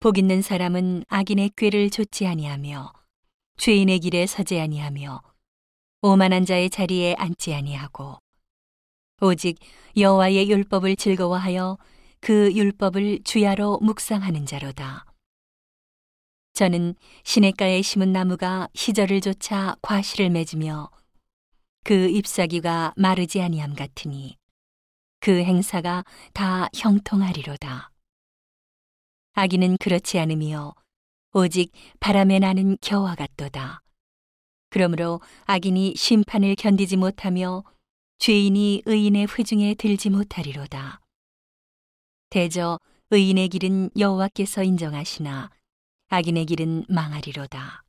복 있는 사람은 악인의 꾀를 좇지 아니하며 죄인의 길에 서지 아니하며 오만한 자의 자리에 앉지 아니하고 오직 여호와의 율법을 즐거워하여 그 율법을 주야로 묵상하는 자로다. 저는 시냇가에 심은 나무가 시절을 쫓아 과실을 맺으며 그 잎사귀가 마르지 아니함 같으니 그 행사가 다 형통하리로다. 악인은 그렇지 않으며 오직 바람에 나는 겨와 같도다. 그러므로 악인이 심판을 견디지 못하며 죄인이 의인의 회중에 들지 못하리로다. 대저 의인의 길은 여호와께서 인정하시나 악인의 길은 망하리로다.